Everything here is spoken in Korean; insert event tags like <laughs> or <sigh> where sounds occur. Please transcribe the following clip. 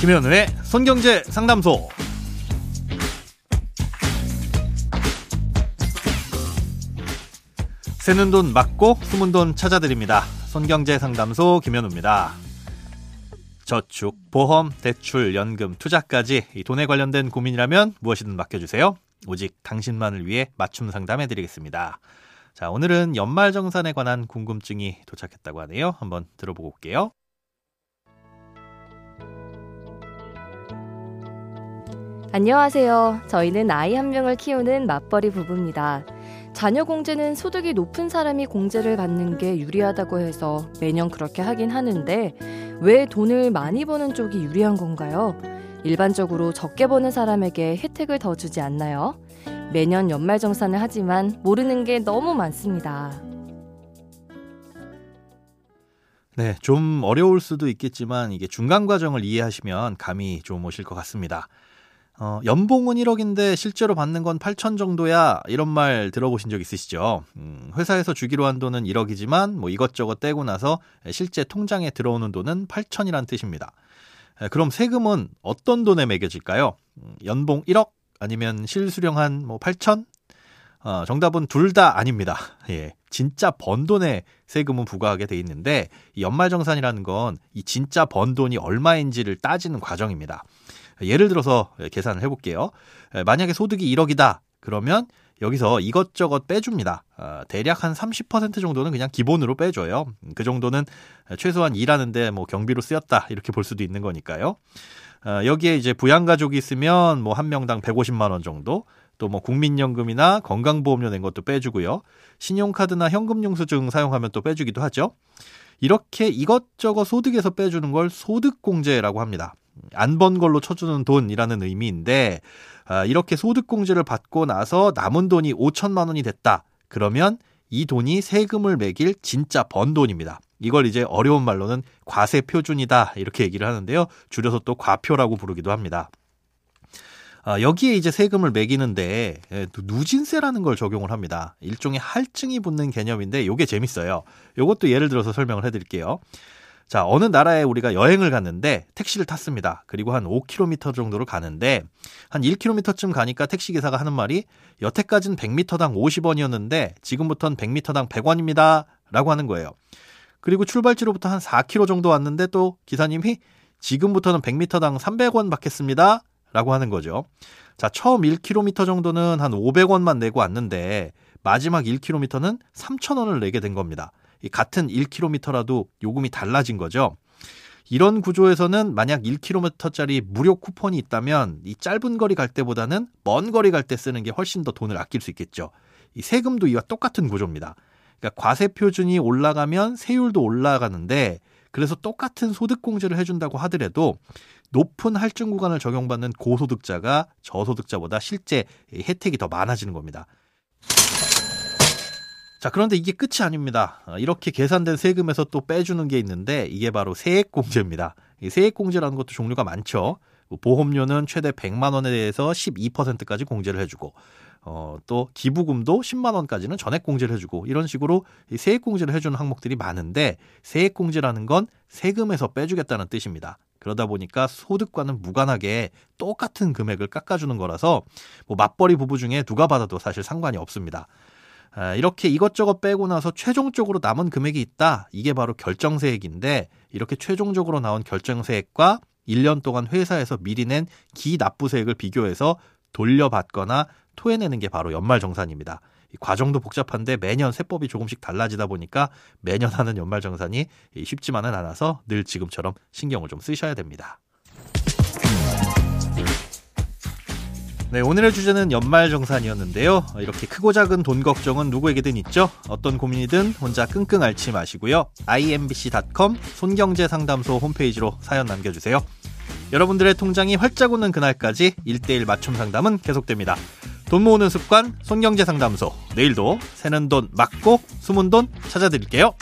김현우의 손경제 상담소. 새는 돈 막고 숨은 돈 찾아드립니다. 손경제 상담소 김현우입니다. 저축, 보험, 대출, 연금, 투자까지 이 돈에 관련된 고민이라면 무엇이든 맡겨주세요. 오직 당신만을 위해 맞춤 상담해드리겠습니다. 자, 오늘은 연말 정산에 관한 궁금증이 도착했다고 하네요. 한번 들어보고 올게요. 안녕하세요. 저희는 아이 한 명을 키우는 맞벌이 부부입니다. 자녀 공제는 소득이 높은 사람이 공제를 받는 게 유리하다고 해서 매년 그렇게 하긴 하는데 왜 돈을 많이 버는 쪽이 유리한 건가요? 일반적으로 적게 버는 사람에게 혜택을 더 주지 않나요? 매년 연말 정산을 하지만 모르는 게 너무 많습니다. 네, 좀 어려울 수도 있겠지만 이게 중간 과정을 이해하시면 감이 좀 오실 것 같습니다. 어, 연봉은 1억인데 실제로 받는 건 8천 정도야 이런 말 들어보신 적 있으시죠? 음, 회사에서 주기로 한 돈은 1억이지만 뭐 이것저것 떼고 나서 실제 통장에 들어오는 돈은 8천이란 뜻입니다. 그럼 세금은 어떤 돈에 매겨질까요? 음, 연봉 1억 아니면 실수령 한 뭐 8천? 어, 정답은 둘 다 아닙니다. <laughs> 예. 진짜 번 돈에 세금은 부과하게 돼 있는데 이 연말정산이라는 건 이 진짜 번 돈이 얼마인지를 따지는 과정입니다. 예를 들어서 계산을 해볼게요. 만약에 소득이 1억이다. 그러면 여기서 이것저것 빼줍니다. 어, 대략 한 30% 정도는 그냥 기본으로 빼줘요. 그 정도는 최소한 일하는데 뭐 경비로 쓰였다. 이렇게 볼 수도 있는 거니까요. 어, 여기에 이제 부양가족이 있으면 뭐 한 명당 150만 원 정도, 또 뭐 국민연금이나 건강보험료 낸 것도 빼주고요. 신용카드나 현금용수증 사용하면 또 빼주기도 하죠. 이렇게 이것저것 소득에서 빼주는 걸 소득공제라고 합니다. 안 번 걸로 쳐주는 돈이라는 의미인데 아, 이렇게 소득공제를 받고 나서 남은 돈이 5천만 원이 됐다. 그러면 이 돈이 세금을 매길 진짜 번 돈입니다. 이걸 이제 어려운 말로는 과세 표준이다 이렇게 얘기를 하는데요. 줄여서 또 과표라고 부르기도 합니다. 아, 여기에 이제 세금을 매기는데 예, 누진세라는 걸 적용을 합니다. 일종의 할증이 붙는 개념인데 이게 재밌어요. 이것도 예를 들어서 설명을 해드릴게요. 자, 어느 나라에 우리가 여행을 갔는데 택시를 탔습니다. 그리고 한 5km 정도를 가는데 한 1km쯤 가니까 택시 기사가 하는 말이 여태까지는 100m당 50원이었는데 지금부터는 100m당 100원입니다. 라고 하는 거예요. 그리고 출발지로부터 한 4km 정도 왔는데 또 기사님이 지금부터는 100m당 300원 받겠습니다. 라고 하는 거죠. 자, 처음 1km 정도는 한 500원만 내고 왔는데 마지막 1km는 3,000원을 내게 된 겁니다. 같은 1km라도 요금이 달라진 거죠. 이런 구조에서는 만약 1km짜리 무료 쿠폰이 있다면 이 짧은 거리 갈 때보다는 먼 거리 갈 때 쓰는 게 훨씬 더 돈을 아낄 수 있겠죠. 이 세금도 이와 똑같은 구조입니다. 그러니까 과세 표준이 올라가면 세율도 올라가는데 그래서 똑같은 소득 공제를 해준다고 하더라도 높은 할증 구간을 적용받는 고소득자가 저소득자보다 실제 혜택이 더 많아지는 겁니다. 자, 그런데 이게 끝이 아닙니다. 어, 이렇게 계산된 세금에서 또 빼주는 게 있는데 이게 바로 세액공제입니다. 이 세액공제라는 것도 종류가 많죠. 뭐 보험료는 최대 100만 원에 대해서 12%까지 공제를 해주고 어, 또 기부금도 10만 원까지는 전액 공제를 해주고 이런 식으로 이 세액 공제를 해주는 항목들이 많은데 세액 공제라는 건 세금에서 빼주겠다는 뜻입니다. 그러다 보니까 소득과는 무관하게 똑같은 금액을 깎아주는 거라서 뭐 맞벌이 부부 중에 누가 받아도 사실 상관이 없습니다. 아, 이렇게 이것저것 빼고 나서 최종적으로 남은 금액이 있다. 이게 바로 결정세액인데 이렇게 최종적으로 나온 결정세액과 1년 동안 회사에서 미리 낸 기납부세액을 비교해서 돌려받거나 토해내는 게 바로 연말정산입니다. 이 과정도 복잡한데 매년 세법이 조금씩 달라지다 보니까 매년 하는 연말정산이 쉽지만은 않아서 늘 지금처럼 신경을 좀 쓰셔야 됩니다. 네, 오늘의 주제는 연말정산이었는데요. 이렇게 크고 작은 돈 걱정은 누구에게든 있죠. 어떤 고민이든 혼자 끙끙 앓지 마시고요. imbc.com 손경제상담소 홈페이지로 사연 남겨주세요. 여러분들의 통장이 활짝 오는 그날까지 1대1 맞춤 상담은 계속됩니다. 돈 모으는 습관 손경제상담소 내일도 새는 돈 막고 숨은 돈 찾아드릴게요.